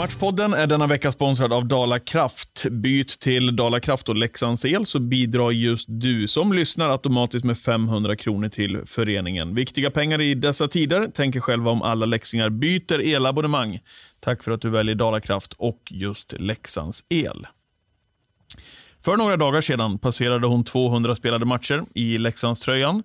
Matchpodden är denna vecka sponsrad av Dala Kraft. Byt till Dala Kraft och Leksands El så bidrar just du som lyssnar automatiskt med 500 kronor till föreningen. Viktiga pengar i dessa tider. Tänk själva om alla läxingar byter elabonnemang. Tack för att du väljer Dala Kraft och just Leksands El. För några dagar sedan passerade hon 200 spelade matcher i Leksandströjan.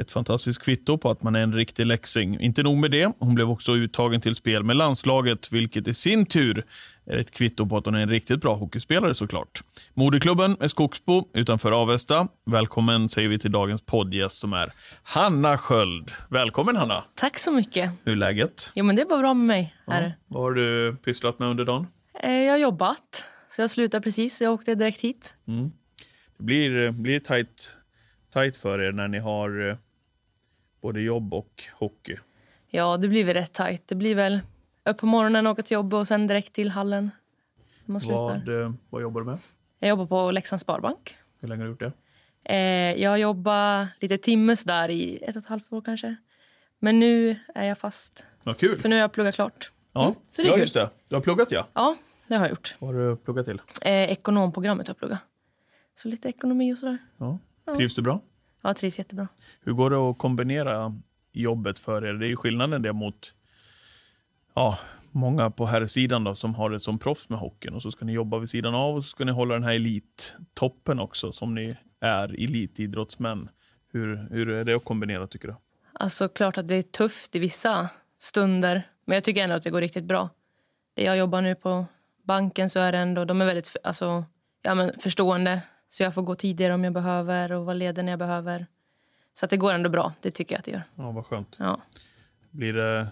Ett fantastiskt kvitto på att man är en riktig läxing. Inte nog med det, hon blev också uttagen till spel med landslaget, vilket i sin tur är ett kvitto på att hon är en riktigt bra hockeyspelare såklart. Moderklubben är Skogsbo utanför Avesta. Välkommen säger vi till dagens poddgäst som är Hanna Sköld. Välkommen Hanna! Tack så mycket. Hur är läget? Jo, men det är bara bra med mig. Är Ja. Vad har du pysslat med under dagen? Eh, Jag har jobbat, så jag slutade precis. Jag åkte direkt hit. Det blir, blir tajt, tajt för er när ni har eh, både jobb och hockey. Ja, det blir väl rätt tajt. Det blir väl upp på morgonen, åka till jobbet och sen direkt till hallen. Man slutar. Vad, eh, vad jobbar du med? Jag jobbar på Leksands Sparbank. Hur länge har du gjort det? Eh, Jag jobbar lite timme sådär i ett och ett halvt år kanske. Men nu är jag fast. Vad kul! För nu har jag pluggat klart. Ja, så det är ja kul. just det. Du har pluggat ja. Ja, det har jag gjort. Vad har du pluggat till? Eh, ekonomprogrammet har jag pluggat. Så lite ekonomi och sådär. Ja. Trivs du bra? Ja, jag trivs jättebra. Hur går det att kombinera jobbet för er? Det är ju skillnaden det mot ja, många på här sidan då, som har det som proffs med hockeyn. Och så ska ni jobba vid sidan av och så ska ni hålla den här elittoppen också som ni är elitidrottsmän. Hur, hur är det att kombinera tycker du? Alltså klart att det är tufft i vissa stunder, men jag tycker ändå att det går riktigt bra. Det jag jobbar nu på banken så är det ändå, de är väldigt alltså, ja, men förstående. Så jag får gå tidigare om jag behöver och vara ledig när jag behöver. Så det går ändå bra, det tycker jag att det gör. Ja, vad skönt. Ja. Blir det,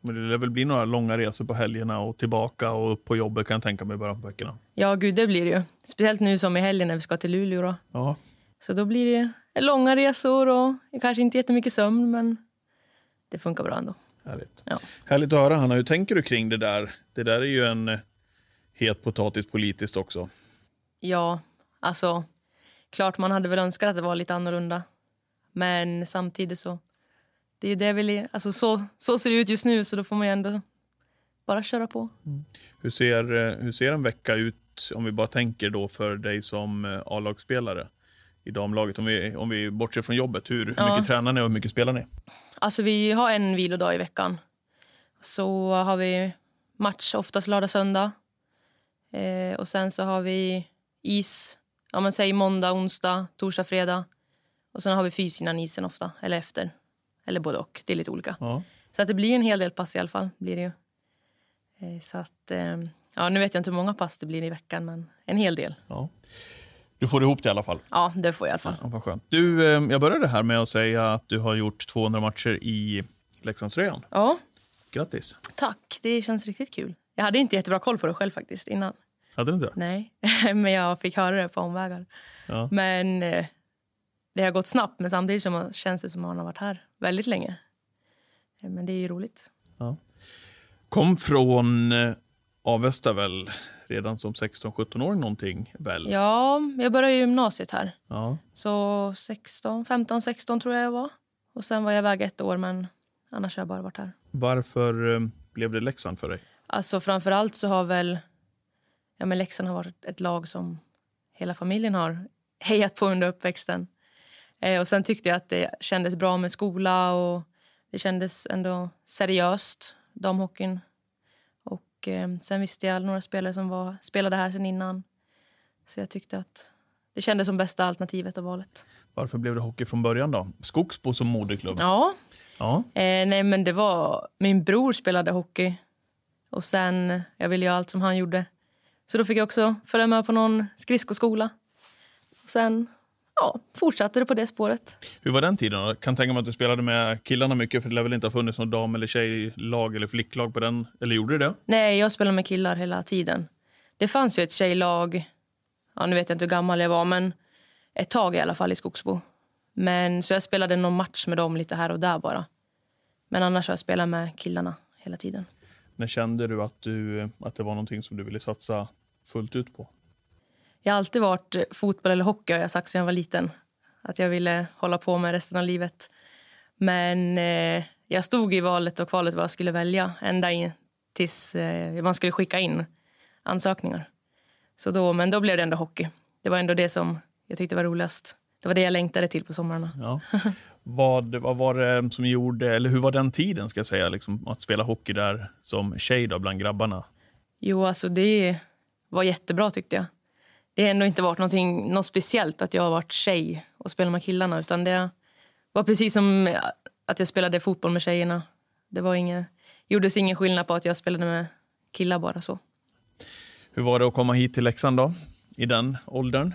men det väl bli några långa resor på helgerna och tillbaka och upp på jobbet kan jag tänka mig i början på veckorna. ja, gud det blir det ju. Speciellt nu som i helgen när vi ska till Luleå. Då. Ja, Så då blir det långa resor och kanske inte jättemycket sömn, men det funkar bra ändå. Härligt. Ja. Härligt att höra, Hanna. Hur tänker du kring det där? Det där är ju en het potatis politiskt också. Ja, alltså klart man hade väl önskat att det var lite annorlunda. Men samtidigt så det är ju det vi alltså så, så ser det ut just nu så då får man ju ändå bara köra på. Hur ser, eh, hur ser en vecka ut, om vi bara tänker då för dig som eh, A-lagsspelare i damlaget? Om vi, om vi bortser från jobbet, hur, hur Ja. mycket tränar ni och hur mycket spelar ni? Alltså vi har en vilodag i veckan. Så har vi match oftast lördag, söndag. Eh, och sen så har vi is, ja men säg måndag, onsdag, torsdag, fredag. Och sen har vi fys innan isen ofta, eller efter. Eller både och, det är lite olika. Ja. Så att det blir en hel del pass i alla fall. Blir det ju. Eh, Så att, eh, ja, nu vet jag inte hur många pass det blir i veckan, men en hel del. Ja. Du får ihop det i alla fall. Ja, det får jag i alla fall. Ja, vad skönt. Du, eh, jag började här med att säga att du har gjort 200 matcher i Leksandströjan. Ja, Grattis. tack. Det känns riktigt kul. Jag hade inte jättebra koll på det själv faktiskt innan. Hade du inte det? Nej, men jag fick höra det på omvägar. Ja. Men eh, det har gått snabbt, men samtidigt så känns det som att man har varit här väldigt länge. Eh, Men det är ju roligt. Kom från eh, Avesta väl redan som 16-17-åring någonting väl? Ja, jag började gymnasiet här. Ja. Så 16, 15, 16 tror jag jag var. Och sen var jag iväg ett år, men annars har jag bara varit här. Varför blev det Leksand för dig? Alltså framför allt så har väl ja, men Leksand har varit ett lag som hela familjen har hejat på under uppväxten. Eh, och sen tyckte jag att det kändes bra med skola och det kändes ändå seriöst, damhockeyn. Och eh, sen visste jag några spelare som var, spelade här sen innan. Så jag tyckte att det kändes som bästa alternativet av valet. Varför blev det hockey från början då? Skogsbo som moderklubb? Ja, Ja. Eh, nej, men det var... Min bror spelade hockey. Och sen, Jag ville göra allt som han gjorde. Så då fick jag också följa med på någon skridskoskola. Och sen ja, fortsatte det på det spåret. Hur var den tiden? Jag kan tänka mig att du spelade med killarna mycket för det lär väl inte ha funnits någon dam eller tjejlag eller flicklag på den? Eller gjorde det det? Nej, jag spelade med killar hela tiden. Det fanns ju ett tjejlag, ja, nu vet jag inte hur gammal jag var, men ett tag i alla fall i Skogsbo. Men, så jag spelade någon match med dem lite här och där bara. Men annars har jag spelat med killarna hela tiden. När kände du att, du att det var någonting som du ville satsa fullt ut på? Jag har alltid varit eh, fotboll eller hockey har jag sagt sedan jag var liten. Att jag ville hålla på med resten av livet. Men eh, jag stod i valet och kvalet vad jag skulle välja ända in tills eh, man skulle skicka in ansökningar. Så då, men då blev det ändå hockey. Det var ändå det som jag tyckte var roligast. Det var det jag längtade till på somrarna. Ja. vad, vad var det som gjorde, eller hur var den tiden ska jag säga, liksom, att spela hockey där som tjej då, bland grabbarna? Jo, alltså det var jättebra tyckte jag. Det har ändå inte varit något speciellt att jag har varit tjej och spelat med killarna. Utan det var precis som att jag spelade fotboll med tjejerna. Det var inget, gjordes ingen skillnad på att jag spelade med killar bara så. Hur var det att komma hit till Leksand då, i den åldern?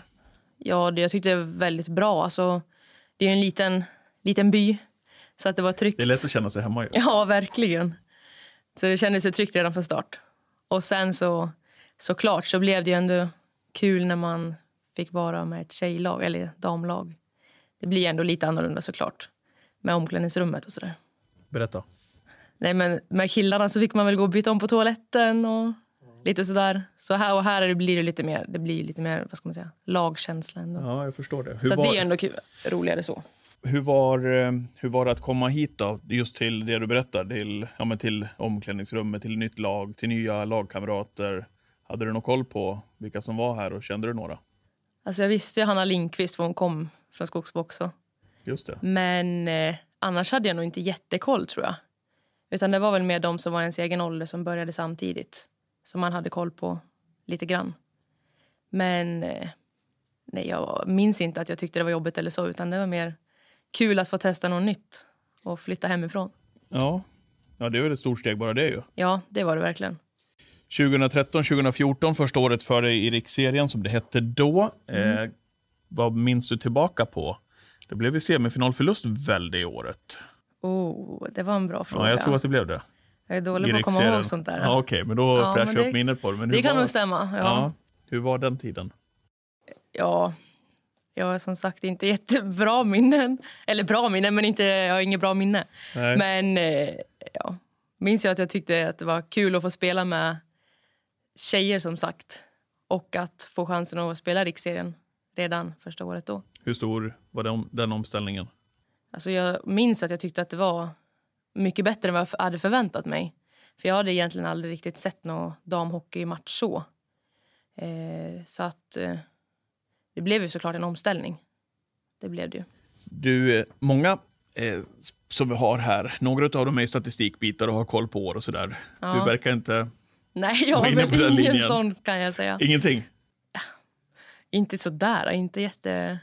Ja, det, jag tyckte det var väldigt bra. Alltså, det är en liten, liten by, så att det var tryggt. Det är lätt att känna sig hemma. Ju. Ja, verkligen. Så det kändes tryggt redan från start. Och sen så såklart så blev det ändå kul när man fick vara med ett tjejlag eller damlag. Det blir ändå lite annorlunda såklart med omklädningsrummet och sådär. Berätta. Nej, men med killarna så fick man väl gå och byta om på toaletten och lite sådär. Så här och här blir det lite mer, det blir lite mer, vad ska man säga, lagkänsla ändå. Ja, jag förstår det. Hur så var, det är ändå kul, roligare så. Hur var, eh, hur var det att komma hit då, just till det du berättar, till, ja, men till omklädningsrummet, till nytt lag, till nya lagkamrater? Hade du någon koll på vilka som var här och kände du några? Alltså jag visste ju Hanna Lindqvist för hon kom från Skogsbo också. Just det. Men eh, annars hade jag nog inte jättekoll tror jag. Utan det var väl mer de som var ens egen ålder som började samtidigt. Som man hade koll på lite grann. Men eh, nej, jag minns inte att jag tyckte det var jobbigt eller så. Utan det var mer kul att få testa något nytt och flytta hemifrån. Ja, ja det väl ett stort steg bara det ju. Ja, det var det verkligen. 2013-2014, första året för dig i riksserien som det hette då. Mm. Eh, vad minns du tillbaka på? Det blev ju semifinalförlust väl det året? Oh, det var en bra fråga. Ja, jag tror att det blev det. Jag är dålig på att komma ihåg sånt där. Ja, Okej, okay, men då ja, fräschar jag upp minnet på det. Men det kan nog stämma. Ja. ja. Hur var den tiden? Ja, jag har som sagt inte jättebra minnen. Eller bra minnen, men inte, jag har inget bra minne. Nej. Men eh, ja, minns jag att jag tyckte att det var kul att få spela med tjejer som sagt. Och att få chansen att spela riksserien redan första året då. Hur stor var den, den omställningen? Alltså jag minns att jag tyckte att det var mycket bättre än vad jag hade förväntat mig. För Jag hade egentligen aldrig riktigt sett någon damhockeymatch så. Eh, så att eh, det blev ju såklart en omställning. Det blev det ju. Du, eh, många eh, som vi har här, några av dem är statistikbitar och har koll på år och sådär. Ja. Du verkar inte Nej, jag har väl ingen linjen. sån kan jag säga. Ingenting? Ja. Inte sådär, inte jätte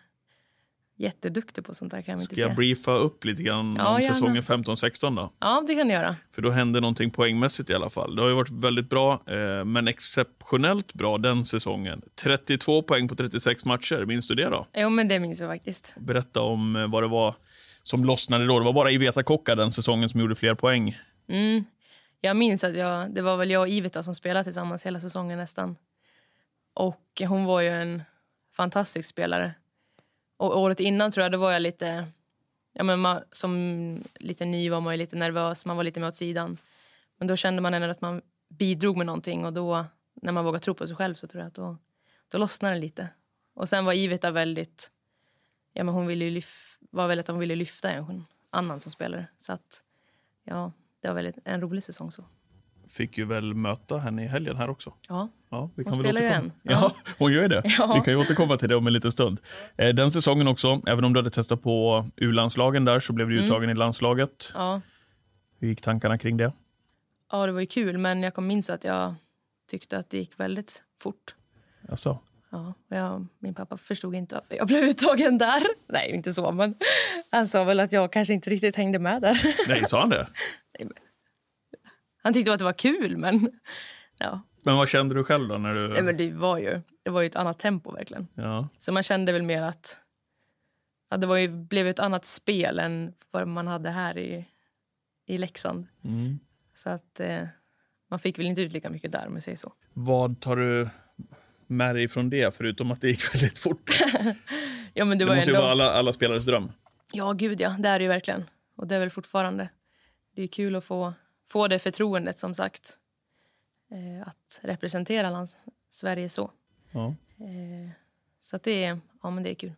jätteduktig på sånt där. Kan jag Ska jag briefa upp lite grann ja, om säsongen 15-16 då? Ja, det kan du göra. För då hände någonting poängmässigt i alla fall. Det har varit väldigt bra, eh, men exceptionellt bra den säsongen. 32 poäng på 36 matcher, minns du det då? Jo, men det minns jag faktiskt. Berätta om eh, vad det var som lossnade då. Det var bara Iveta Kokka den säsongen som gjorde fler poäng. Mm. Jag minns att jag, det var väl jag och Iveta som spelade tillsammans hela säsongen nästan. Och hon var ju en fantastisk spelare. Och året innan tror jag, då var jag lite... Ja, men man, som lite ny var man lite nervös, man var lite mer åt sidan. Men då kände man ändå att man bidrog med någonting och då, när man vågar tro på sig själv så tror jag att då, då lossnar det lite. Och sen var Iveta väldigt... Ja, men hon ville lyf, var väldigt att hon ville lyfta en annan som spelare. Så att, ja, det var väldigt, en rolig säsong så fick ju väl möta henne i helgen här också. Ja, ja vi kan hon spelar ju än. Ja. ja, hon gör det. Ja. Vi kan ju återkomma till det om en liten stund. Eh, den säsongen också, även om du hade testat på U-landslagen där så blev du mm. uttagen i landslaget. Ja. Hur gick tankarna kring det? Ja, det var ju kul, men jag minns att jag tyckte att det gick väldigt fort. Alltså. Ja, jag, min pappa förstod inte varför jag blev uttagen där. Nej, inte så, men han sa väl att jag kanske inte riktigt hängde med där. Nej, sa han det? Han tyckte att det var kul, men... Ja. Men vad kände du själv då? När du... Nej, men det, var ju, det var ju ett annat tempo verkligen. Ja. Så man kände väl mer att... Ja, det var ju, blev ett annat spel än vad man hade här i, i Leksand. Mm. Så att eh, man fick väl inte ut lika mycket där om jag säger så. Vad tar du med dig från det, förutom att det gick väldigt fort? ja, men det, det var måste ändå... ju vara alla, alla spelares dröm. Ja, gud ja. Det är det ju verkligen. Och det är väl fortfarande. Det är kul att få få det förtroendet som sagt. Eh, att representera land, Sverige så. Ja. Eh, så det, är, ja, men det är kul.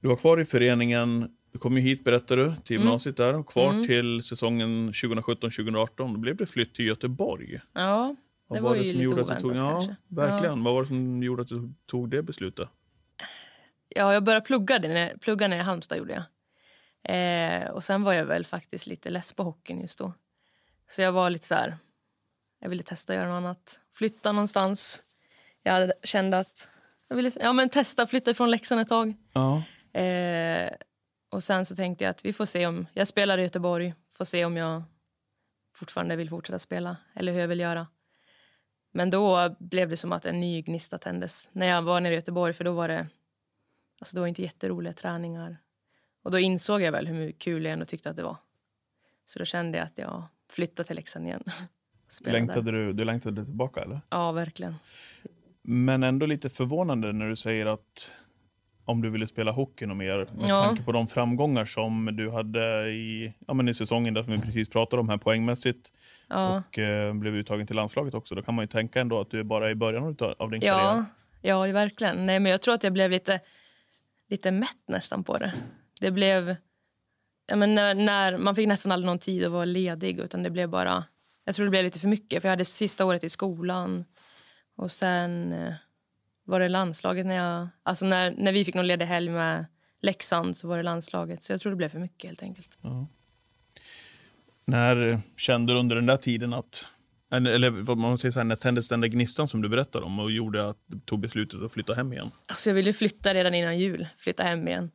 Du var kvar i föreningen Du kom ju hit, berättade du, till gymnasiet där. Och kvar till säsongen 2017-2018. Då blev det flytt till Göteborg. Ja, det Vad var, det ju som lite gjorde oväntat tog, ja, kanske. Verkligen. Vad var det som gjorde att du tog det beslutet? Ja, jag började plugga, det när, plugga jag i Halmstad gjorde jag. Eh, och sen var jag väl faktiskt lite less på hockeyn just då. Så jag var lite så här, jag ville testa att göra något annat. Flytta någonstans. Jag hade, kände att jag ville ja, men testa flytta ifrån Leksand ett tag. Ja. Eh, och sen så tänkte jag att vi får se om, jag spelar i Göteborg, får se om jag fortfarande vill fortsätta spela eller hur jag vill göra. Men då blev det som att en ny gnista tändes när jag var nere i Göteborg för då var det alltså det var inte jätteroliga träningar. Och då insåg jag väl hur kul jag ändå tyckte att det var. Så då kände jag att jag flyttade till Leksand igen. Längtade du, du längtade tillbaka eller? Ja, verkligen. Men ändå lite förvånande när du säger att om du ville spela hockey och mer med Ja. tanke på de framgångar som du hade i, ja, men i säsongen där som vi precis pratade om här poängmässigt Ja, och eh, blev uttagen till landslaget också. Då kan man ju tänka ändå att du är bara i början av din karriär. ja, ja verkligen. Nej, men jag tror att jag blev lite, lite mätt nästan på det. Det blev... Ja, men när, när, man fick nästan aldrig någon tid att vara ledig. utan det blev bara... Jag tror det blev lite för mycket. För Jag hade sista året i skolan. Och sen eh, var det landslaget. När, jag, alltså när, när vi fick någon ledig helg med Leksand så var det landslaget. Så jag tror det blev för mycket helt enkelt. När eh, kände du under den där tiden att, eller eller vad man säger så här, när tändes den där gnistan som du berättade om och gjorde att du tog beslutet att flytta hem igen? Alltså jag ville flytta redan innan jul, flytta hem igen.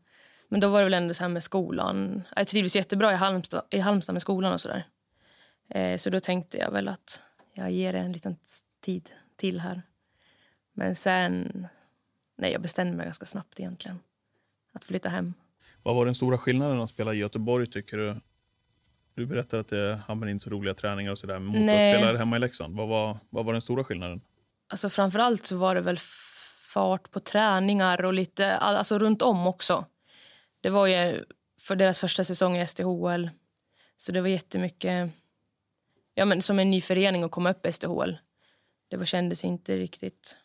Men då var det väl ändå så här med skolan. Jag trivdes jättebra i Halmstad, i Halmstad med skolan och sådär. Eh, så då tänkte jag väl att jag ger det en liten tid till här. Men sen, nej jag bestämde mig ganska snabbt egentligen. Att flytta hem. Vad var den stora skillnaden att spela i Göteborg tycker du? Du berättade att det ja, men inte så roliga träningar och sådär mot Nej. att spela hemma i Leksand. Vad var, vad var den stora skillnaden? Alltså framförallt så var det väl fart på träningar och lite all- alltså runt om också. Det var ju för deras första säsong i SDHL. Så det var jättemycket ja, men som en ny förening att komma upp i SDHL. Det var, kändes inte riktigt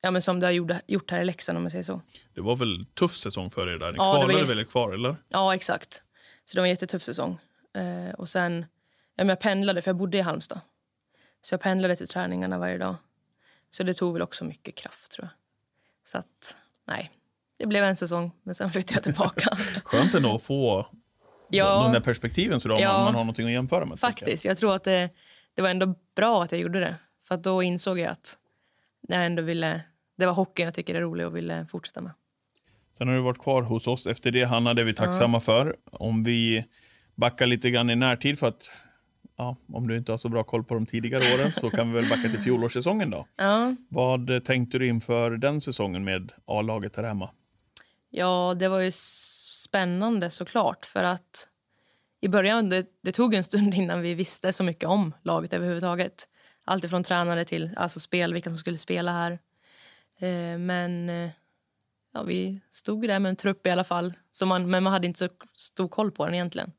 ja, men som det har gjort, gjort här i Leksand om man säger så. Det var väl tuff säsong för er där? Ni Ja, det var kvalade väl kvar, eller? Ja, exakt. Så det var en jättetuff säsong. Eh, och sen, ja, jag pendlade, för jag bodde i Halmstad. Så jag pendlade till träningarna varje dag. Så det tog väl också mycket kraft, tror jag. Så att, nej. Det blev en säsong, men sen flyttade jag tillbaka. Skönt ändå att få de ja, där perspektiven så då Ja. man, man har någonting att jämföra med. tänker jag. faktiskt. Jag tror att det, det var ändå bra att jag gjorde det. För då insåg jag att jag ändå ville... Det var hockeyn jag tycker är rolig och ville fortsätta med. Sen har du varit kvar hos oss efter det, Hanna. Det är vi tacksamma för. Om vi backar lite grann i närtid för att Ja, om du inte har så bra koll på de tidigare åren så kan vi väl backa till fjolårssäsongen då. Ja, Vad eh, tänkte du inför den säsongen med A-laget här hemma? Ja, det var ju spännande såklart. För att i början, det, det tog en stund innan vi visste så mycket om laget överhuvudtaget. Allt ifrån tränare till alltså spel, vilka som skulle spela här. Eh, men eh, ja, vi stod där med en trupp i alla fall. Så man, men man hade inte så stor koll på den egentligen.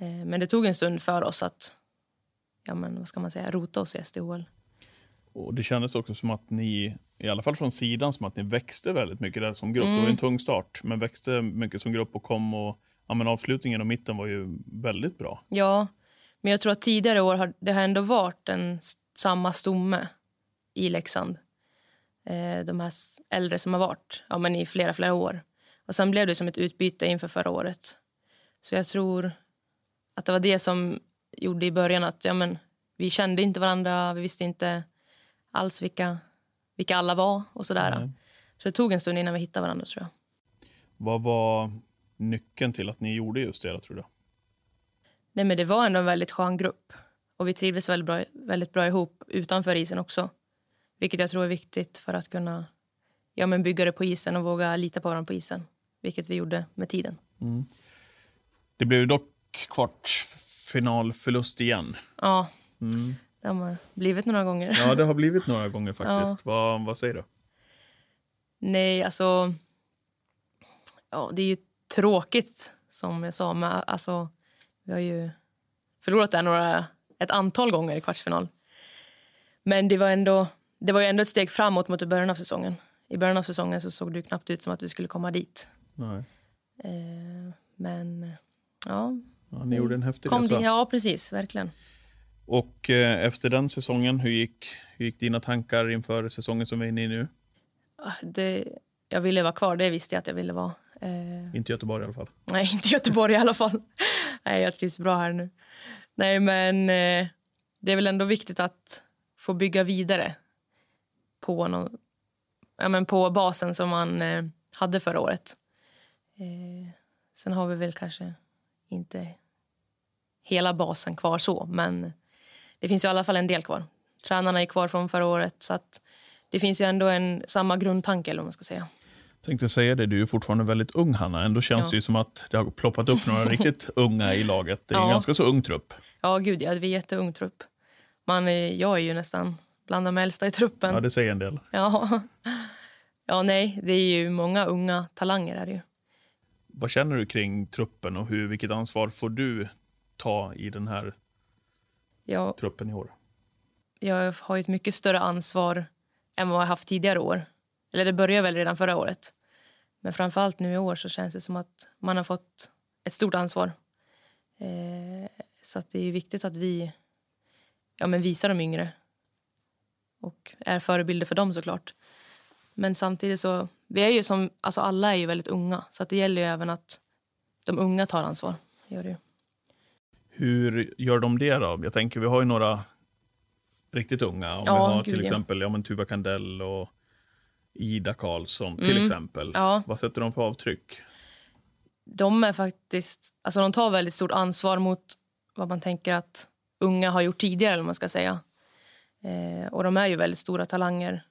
Eh, men det tog en stund för oss att ja, men, vad ska man säga, rota oss i SDHL. Och det kändes också som att ni, i alla fall från sidan, som att ni växte väldigt mycket där som grupp. Det var Mm. en tung start, men växte mycket som grupp och kom och ja, men avslutningen och mitten var ju väldigt bra. Ja, men jag tror att tidigare år har det har ändå varit en samma stomme i Leksand. Eh, de här äldre som har varit ja, men i flera, flera år. Och sen blev det som ett utbyte inför förra året. Så jag tror att det var det som gjorde i början att ja, men, vi kände inte varandra, vi visste inte alls vilka, vilka alla var och sådär. Nej. Så det tog en stund innan vi hittade varandra tror jag. Vad var nyckeln till att ni gjorde just det, tror du? Nej, men det var ändå en väldigt skön grupp. Och vi trivdes väldigt bra, väldigt bra ihop utanför isen också. Vilket jag tror är viktigt för att kunna ja, men bygga det på isen och våga lita på varandra på isen. Vilket vi gjorde med tiden. Det blev dock kvartsfinalförlust igen. Ja, Mm. det har blivit några gånger. Ja, det har blivit några gånger faktiskt. Vad, vad säger du? Nej, alltså... Ja, det är ju tråkigt, som jag sa. Men alltså, vi har ju förlorat där några, ett antal gånger i kvartsfinal. Men det var, ändå, det var ju ändå ett steg framåt mot början av säsongen. I början av säsongen så såg det ju knappt ut som att vi skulle komma dit. Nej. Eh, Men ja, Ja, ni gjorde en häftig kom resa. det, ja precis, verkligen. Och eh, efter den säsongen, hur gick, hur gick dina tankar inför säsongen som vi är inne i nu? Ah, Det, jag ville vara kvar, det visste jag att jag ville vara. Eh, Inte Göteborg i alla fall. nej, inte Göteborg i alla fall. nej, jag trivs bra här nu. Nej, men eh, det är väl ändå viktigt att få bygga vidare på, någon, ja, men på basen som man eh, hade förra året. Eh, sen har vi väl kanske inte hela basen kvar så, men det finns i alla fall en del kvar. Tränarna är kvar från förra året, så att det finns ju ändå en samma grundtanke. Eller man ska säga. Tänkte säga det, du är fortfarande väldigt ung Hanna. Ändå känns Ja. det ju som att det har ploppat upp några riktigt unga i laget. Det är en Ja. ganska så ung trupp. Ja, gud, ja, vi är en jätteung trupp. Man jag är ju nästan bland de äldsta i truppen. Ja, det säger en del. Ja. ja, nej, det är ju många unga talanger. Är det ju. Vad känner du kring truppen och hur, vilket ansvar får du ta i den här Jag, truppen i år? jag har ett mycket större ansvar än vad jag haft tidigare år. Eller det började väl redan förra året. Men framförallt nu i år så känns det som att man har fått ett stort ansvar. Eh, så det är viktigt att vi ja, men visar de yngre och är förebilder för dem såklart. Men samtidigt så, vi är ju som, alltså alla är ju väldigt unga så att det gäller ju även att de unga tar ansvar. Gör det ju. Hur gör de det då? Jag tänker, vi har ju några riktigt unga. Om Ja, vi har gud, till ja. exempel ja, men Tuva Kandell och Ida Karlsson till exempel. Mm. Ja. Vad sätter de för avtryck? de är faktiskt, alltså de tar väldigt stort ansvar mot vad man tänker att unga har gjort tidigare. Eller man ska säga. Eh, och de är ju väldigt stora talanger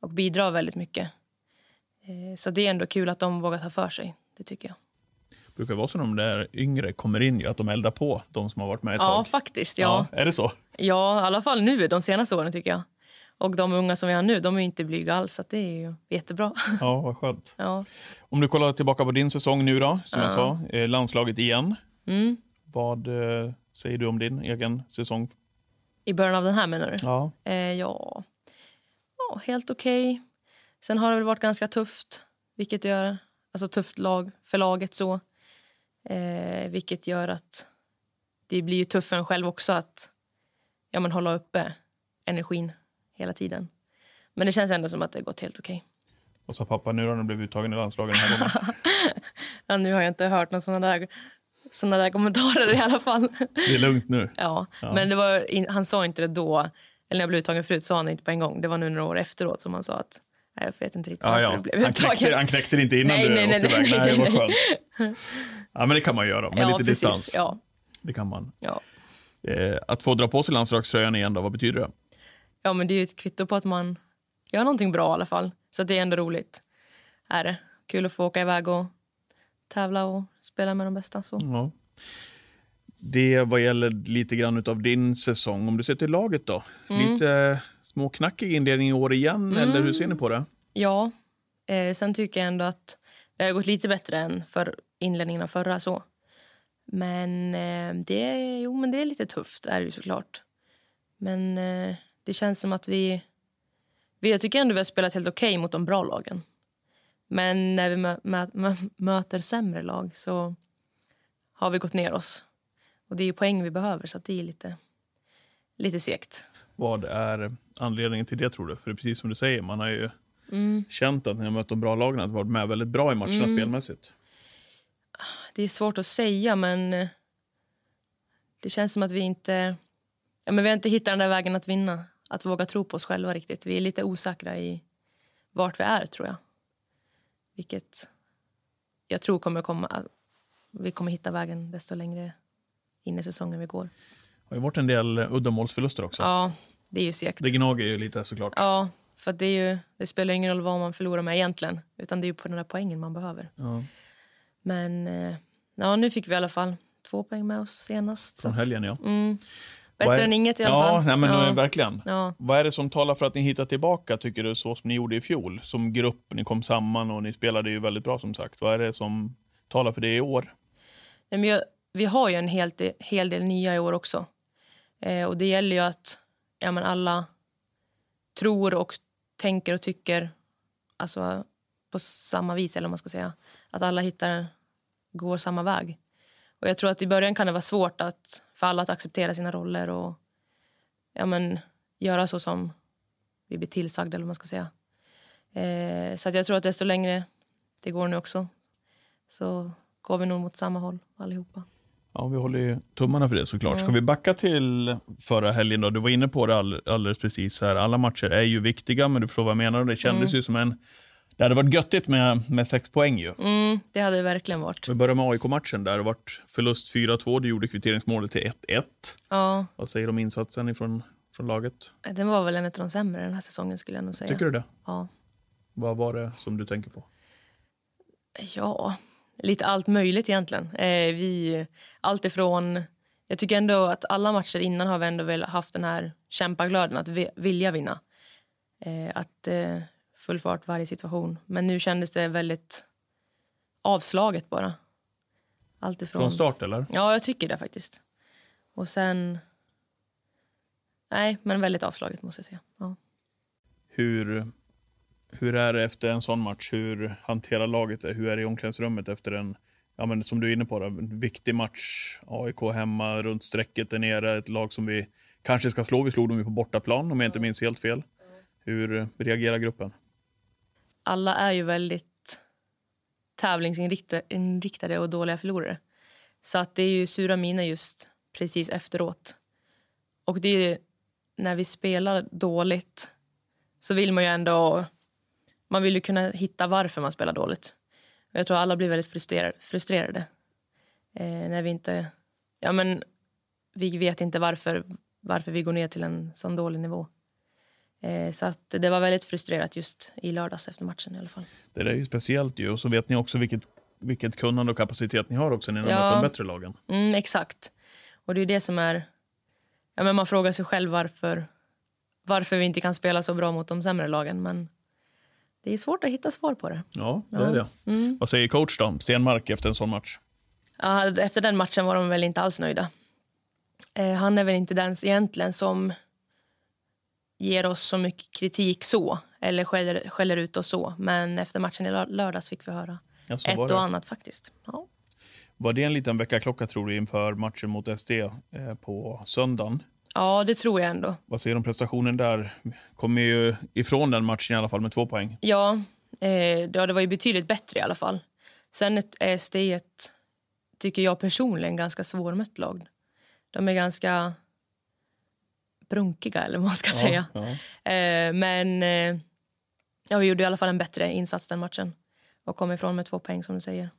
och bidrar väldigt mycket. Eh, så det är ändå kul att de vågar ta för sig. Det tycker jag. Brukar vara så när de där yngre kommer in, ju, att de eldar på de som har varit med ett Ja, tag. faktiskt. Ja. Är det så? ja, i alla fall nu de senaste åren tycker jag. Och de unga som vi har nu, de är ju inte blyga alls. Så det är ju jättebra. Ja, vad skönt. ja. Om du kollar tillbaka på din säsong nu då, som jag sa, eh, landslaget igen. Mm. Vad eh, säger du om din egen säsong? I början av den här menar du? Ja. Eh, ja. ja, helt okej. Sen har det väl varit ganska tufft, vilket gör, alltså tufft lag för laget så. Eh, vilket gör att det blir ju för en själv också att ja, men hålla uppe energin hela tiden. Men det känns ändå som att det har gått helt okej. Vad sa pappa nu då när du blev uttagen i landslaget den här gången? Ja, nu har jag inte hört några såna där, såna där kommentarer i alla fall. Det är lugnt nu. Ja, men det var, han sa inte det då. Eller när jag blev uttagen förut sa han inte på en gång. Det var nu några år efteråt som han sa att jag vet inte riktigt Ja, varför ja. du blev Han, knäckte, han knäckte det inte innan Nej, du nej, nej, åkte iväg. nej, Nej, det nej, skönt. Ja, men det kan man göra med ja, lite precis. distans. Ja, Det kan man. ja. Eh, att få dra på sig landslagströjan igen då, vad betyder det? ja, men det är ju ett kvitto på att man gör någonting bra i alla fall. Så det är ändå roligt. Är det. Kul att få åka iväg och tävla och spela med de bästa. Så. Ja. Det vad gäller lite grann av din säsong. Om du ser till laget då? Mm. Lite småknackig inledning i år igen, eller hur ser ni på det? Ja, eh, sen tycker jag ändå att det har gått lite bättre än för inledningen av förra. så. Men, eh, det, är- jo, men det är lite tufft, är det ju såklart. Men eh, det känns som att vi... vi jag tycker ändå vi har spelat helt okej mot de bra lagen. Men när vi mö, mö, mö, möter sämre lag så har vi gått ner oss. Och Det är ju poäng vi behöver, så att det är lite, lite segt. Vad är anledningen till det tror du? För det är precis som du säger, man har ju Mm. känt att när jag mött de bra lagen att varit med väldigt bra i matcherna spelmässigt. Det är svårt att säga, men eh, det känns som att vi inte... Ja, men vi har inte hittat den där vägen att vinna. Att våga tro på oss själva riktigt. Vi är lite osäkra i vart vi är, tror jag. Vilket jag tror kommer komma... Vi kommer hitta vägen desto längre in i säsongen vi går. Har ju varit en del uddamålsförluster också. Ja, det är ju segt. Det gnager ju lite såklart. Ja, för det, ju, det spelar ingen roll vad man förlorar med egentligen. Utan det är ju på den där poängen man behöver. Ja. Men eh, ja, nu fick vi i alla fall två poäng med oss senast. Från helgen ja. Mm. Bättre är- än inget i alla Ja, fall. nej, men ja. eh, verkligen. Ja. Vad är det som talar för att ni hittar tillbaka, tycker du, så som ni gjorde i fjol? Som grupp, ni kom samman och ni spelade ju väldigt bra som sagt. Vad är det som talar för det i år? Nej, men jag, vi har ju en hel, del- hel del nya i år också. Eh, och det gäller ju att ja, men alla tror och tänker och tycker alltså, på samma vis. eller man ska säga. Att alla hittar går samma väg. Och jag tror att i början kan det vara svårt att, för alla att acceptera sina roller och ja, men, göra så som vi blir tillsagda. Eller man ska säga. Eh, så att jag tror att desto längre det går nu också så går vi nog mot samma håll allihopa. Ja, vi håller ju tummarna för det såklart. Ska vi backa till förra helgen då? Du var inne på det all, alldeles precis här. Alla matcher är ju viktiga, men du förstår vad jag menar. Det kändes mm. ju som en... Det hade varit göttigt med, med sex poäng ju. Mm, det hade det verkligen varit. Vi börjar med AIK-matchen där det varit förlust 4-2. Du gjorde kvitteringsmålet till 1-1. Ja. Vad säger du om insatsen ifrån, från laget? Den var väl en av de sämre den här säsongen skulle jag nog säga. Tycker du det? Ja. Vad var det som du tänker på? Ja, lite allt möjligt egentligen. Eh, vi, allt ifrån... Jag tycker ändå att alla matcher innan har vi ändå väl haft den här kämpaglöden att vilja vinna. Eh, att eh, full fart varje situation. Men nu kändes det väldigt avslaget bara. Allt ifrån... Från start eller? Ja, jag tycker det faktiskt. Och sen... Nej, men väldigt avslaget måste jag säga. Ja. Hur hur är det efter en sån match? Hur hanterar laget det? Hur är det i omklädningsrummet efter en, ja, men som du är inne på, då, en viktig match? AIK hemma, runt strecket där nere, ett lag som vi kanske ska slå. Vi slog dem ju på bortaplan om jag inte minns helt fel. Hur reagerar gruppen? Alla är ju väldigt tävlingsinriktade och dåliga förlorare. Så att det är ju sura miner just precis efteråt. Och det är när vi spelar dåligt så vill man ju ändå man vill ju kunna hitta varför man spelar dåligt. Jag tror alla blir väldigt frustrerade, frustrerade eh, när vi inte... Ja, men vi vet inte varför, varför vi går ner till en sån dålig nivå. Eh, så att det var väldigt frustrerat just i lördags efter matchen i alla fall. Det är ju speciellt ju. Och så vet ni också vilket, vilket kunnande och kapacitet ni har också när ni ja. möter de bättre lagen. Mm, exakt. Och det är det som är... Ja, men man frågar sig själv varför, varför vi inte kan spela så bra mot de sämre lagen. Men det är svårt att hitta svar på det. Ja, det ja. är det. Mm. Vad säger coach då, Stenmark, efter en sån match? Ja, efter den matchen var de väl inte alls nöjda. Eh, han är väl inte den egentligen som ger oss så mycket kritik så, eller skäller, skäller ut oss så. Men efter matchen i lördags fick vi höra ja, ett och annat faktiskt. Ja. Var det en liten väckarklocka tror du inför matchen mot SD eh, på söndagen? Ja, det tror jag ändå. Vad säger du om prestationen där? Kommer ju ifrån den matchen i alla fall med två poäng. Ja, eh, det var ju betydligt bättre i alla fall. Sen är SD ett, tycker jag personligen, ganska svårmött lag. De är ganska brunkiga, eller vad man ska ja, säga. Ja. Eh, men eh, ja, vi gjorde i alla fall en bättre insats den matchen och kom ifrån med två poäng som du säger.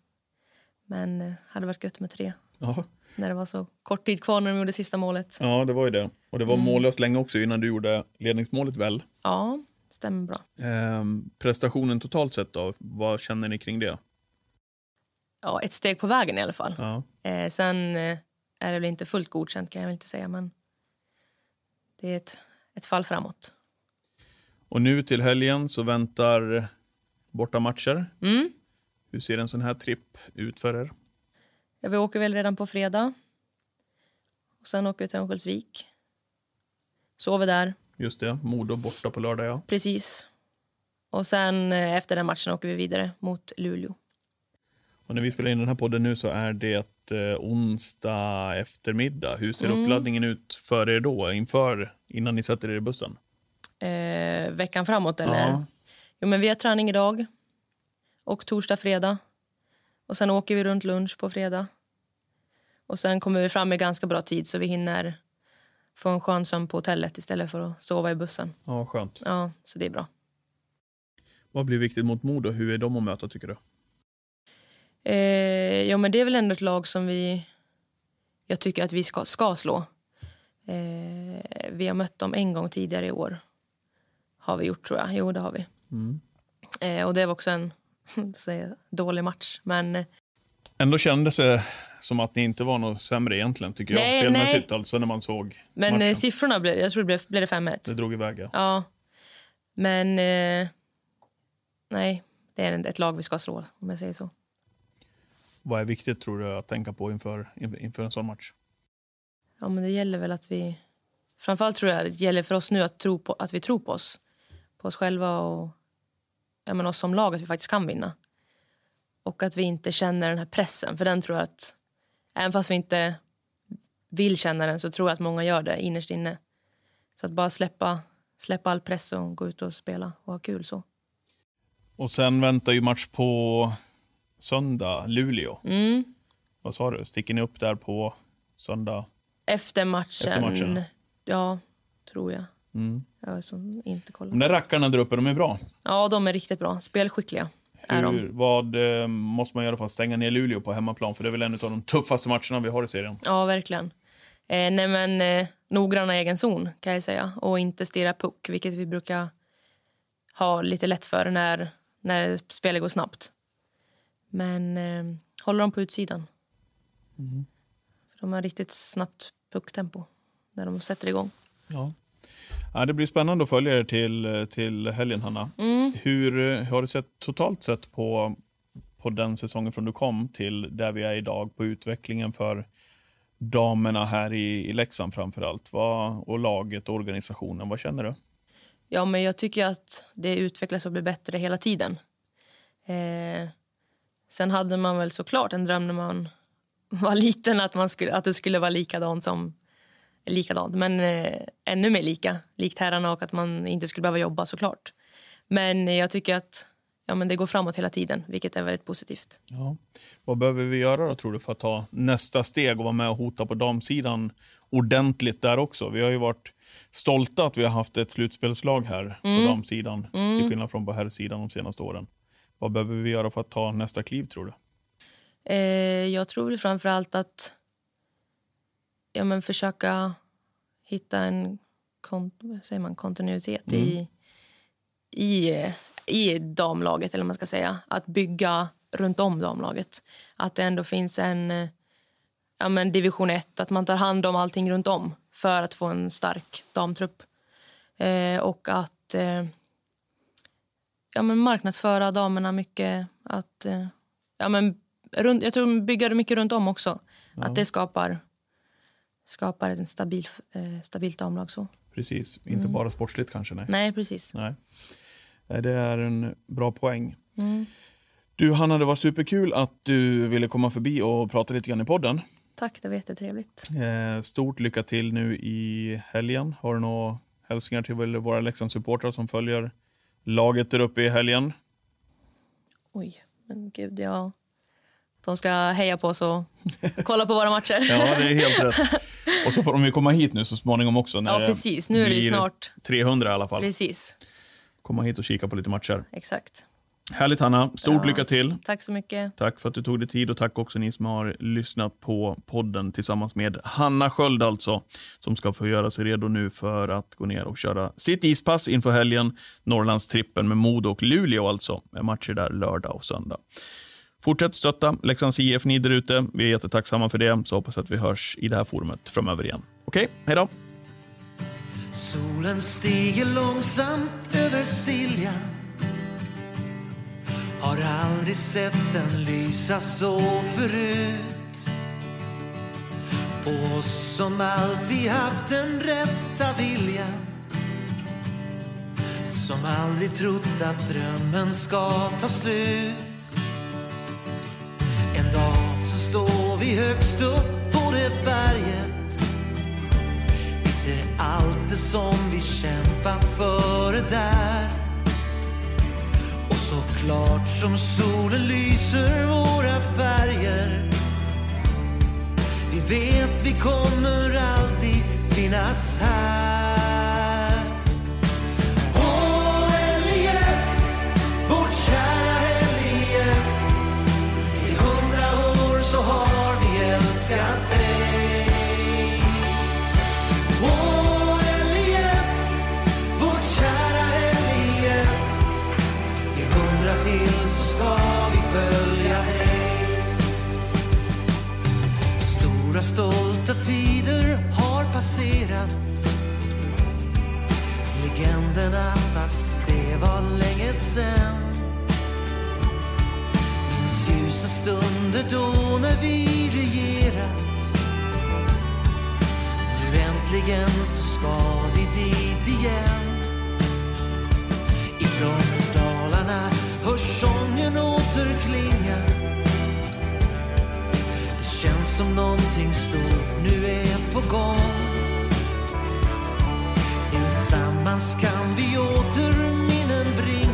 Men eh, hade varit gött med tre. Ja när det var så kort tid kvar när de gjorde sista målet. Ja, det var ju det. Och det var mm. mållöst länge också innan du gjorde ledningsmålet väl? Ja, stämmer bra. Eh, prestationen totalt sett då, vad känner ni kring det? Ja, ett steg på vägen i alla fall. Ja. Eh, sen eh, är det väl inte fullt godkänt kan jag inte säga, men det är ett, ett fall framåt. Och nu till helgen så väntar borta matcher. Mm. Hur ser en sån här tripp ut för er? Vi åker väl redan på fredag. Och Sen åker vi till Örnsköldsvik. Sover där. Just det, Modo borta på lördag. ja. Precis. Och sen eh, efter den matchen åker vi vidare mot Luleå. Och när vi spelar in den här podden nu så är det eh, onsdag eftermiddag. Hur ser mm. uppladdningen ut för er då, inför, innan ni sätter er i bussen? Eh, veckan framåt eller? Ja. Jo, men vi har träning idag. Och torsdag, fredag. Och Sen åker vi runt lunch på fredag. Och Sen kommer vi fram i ganska bra tid så vi hinner få en skön sömn på hotellet istället för att sova i bussen. Ja, skönt. Ja, så det är bra. Vad blir viktigt mot Modo? Hur är de att möta tycker du? Eh, ja, men det är väl ändå ett lag som vi jag tycker att vi ska, ska slå. Eh, vi har mött dem en gång tidigare i år. Har vi gjort tror jag. Jo, det har vi. Mm. Eh, och det var också en dålig match. Men... Eh, Ändå kändes det som att ni inte var något sämre egentligen, tycker nej, jag. Spelmässigt nej. alltså, när man såg Men eh, matchen. siffrorna, blev, jag tror det blev, blev det 5-1. Det drog iväg, ja. ja. Men eh, nej, det är ett lag vi ska slå, om jag säger så. Vad är viktigt tror du att tänka på inför, inför en sån match? Ja, men det gäller väl att vi... Framförallt tror jag det gäller för oss nu att, tro på, att vi tror på oss. På oss själva och ja, men oss som lag att vi faktiskt kan vinna. och att vi inte känner den här pressen. För den tror jag att, även fast vi inte vill känna den så tror jag att många gör det innerst inne. Så att bara släppa, släppa all press och gå ut och spela och ha kul så. Och sen väntar ju match på söndag, Luleå. Mm. Vad sa du, sticker ni upp där på söndag? Efter matchen, Efter matchen. ja, tror jag. Mm. Jag har inte De kollat. där rackarna där uppe, de är bra. Ja, de är riktigt bra. Spelskickliga är de. Hur, vad eh, måste man göra för att stänga ner Luleå på hemmaplan? För det är väl en av de tuffaste matcherna vi har i serien. Ja, verkligen. Eh, nej, men eh, noggranna egen zon kan jag säga. Och inte stirra puck, vilket vi brukar ha lite lätt för när, när spelet går snabbt. Men eh, håller dem på utsidan. För de har riktigt snabbt pucktempo när de sätter igång. Ja. Ja, det blir spännande att följa er till, till helgen, Hanna. Mm. Hur har du sett totalt sett på, på den säsongen från du kom till där vi är idag på utvecklingen för damerna här i, i Leksand framför allt? Vad, och laget och organisationen, vad känner du? Ja, men jag tycker att det utvecklas och blir bättre hela tiden. Eh, sen hade man väl såklart en dröm när man var liten att, man skulle, att det skulle vara likadant som likadant, men eh, ännu mer lika, likt herrarna och att man inte skulle behöva jobba såklart. Men jag tycker att ja, men det går framåt hela tiden, vilket är väldigt positivt. Ja. Vad behöver vi göra då, tror du, för att ta nästa steg och vara med och hota på damsidan ordentligt där också? Vi har ju varit stolta att vi har haft ett slutspelslag här på damsidan, till skillnad från på herrsidan de senaste åren. Vad behöver vi göra för att ta nästa kliv, tror du? Eh, jag tror framför allt att ja, men försöka hitta en säger man, kontinuitet i, i, eh, i damlaget. eller vad man ska säga. Att bygga runt om damlaget. Att det ändå finns en ja, men division 1, att man tar hand om allting runt om för att få en stark damtrupp. Eh, och att eh, ja, men marknadsföra damerna mycket. Att, eh, ja, men runt, jag tror bygga det mycket runt om också. Att det skapar, skapar en stabil, eh, stabilt damlag. Så. Precis, inte bara sportsligt kanske. Nej. Nej, precis. nej. Nej, Det är en bra poäng. Mm. Du Hanna, det var superkul att du ville komma förbi och prata lite grann i podden. Tack, det var jättetrevligt. Eh, stort lycka till nu i helgen. Har du några hälsningar till våra Leksandssupportrar som följer laget där uppe i helgen? Oj, men gud, ja. De ska heja på oss och kolla på våra matcher. Ja, det är helt rätt. Och så får de ju komma hit nu så småningom också. När Ja, precis. Nu är det ju snart. 300 i alla fall. Precis, Komma hit och kika på lite matcher. exakt. Härligt Hanna, stort Ja. lycka till. Tack så mycket. Tack för att du tog dig tid och tack också ni som har lyssnat på podden tillsammans med Hanna Sköld alltså, som ska få göra sig redo nu för att gå ner och köra sitt ispass inför helgen. Norrlandstrippen med Modo och Luleå alltså, med matcher där lördag och söndag. Fortsätt stötta Leksands IF ni där ute. Vi är jättetacksamma för det, så hoppas att vi hörs i det här forumet framöver igen. Okej, hej då! Solen stiger långsamt över Siljan Har aldrig sett den lysa så förut På oss som alltid haft den rätta viljan Som aldrig trott att drömmen ska ta slut vi högst upp på det berget. Vi ser allt det som vi kämpat för där. Och så klart som solen lyser våra färger. Vi vet vi kommer alltid finnas här. Passerat. Legenderna fast det var länge sen Minns ljusa stunder då när vi regerat. Nu äntligen så ska vi dit igen. Ifrån Dalarna hörs sången återklinga Det känns som någonting stort nu är på gång. Hoppas kan vi åter minnen bringa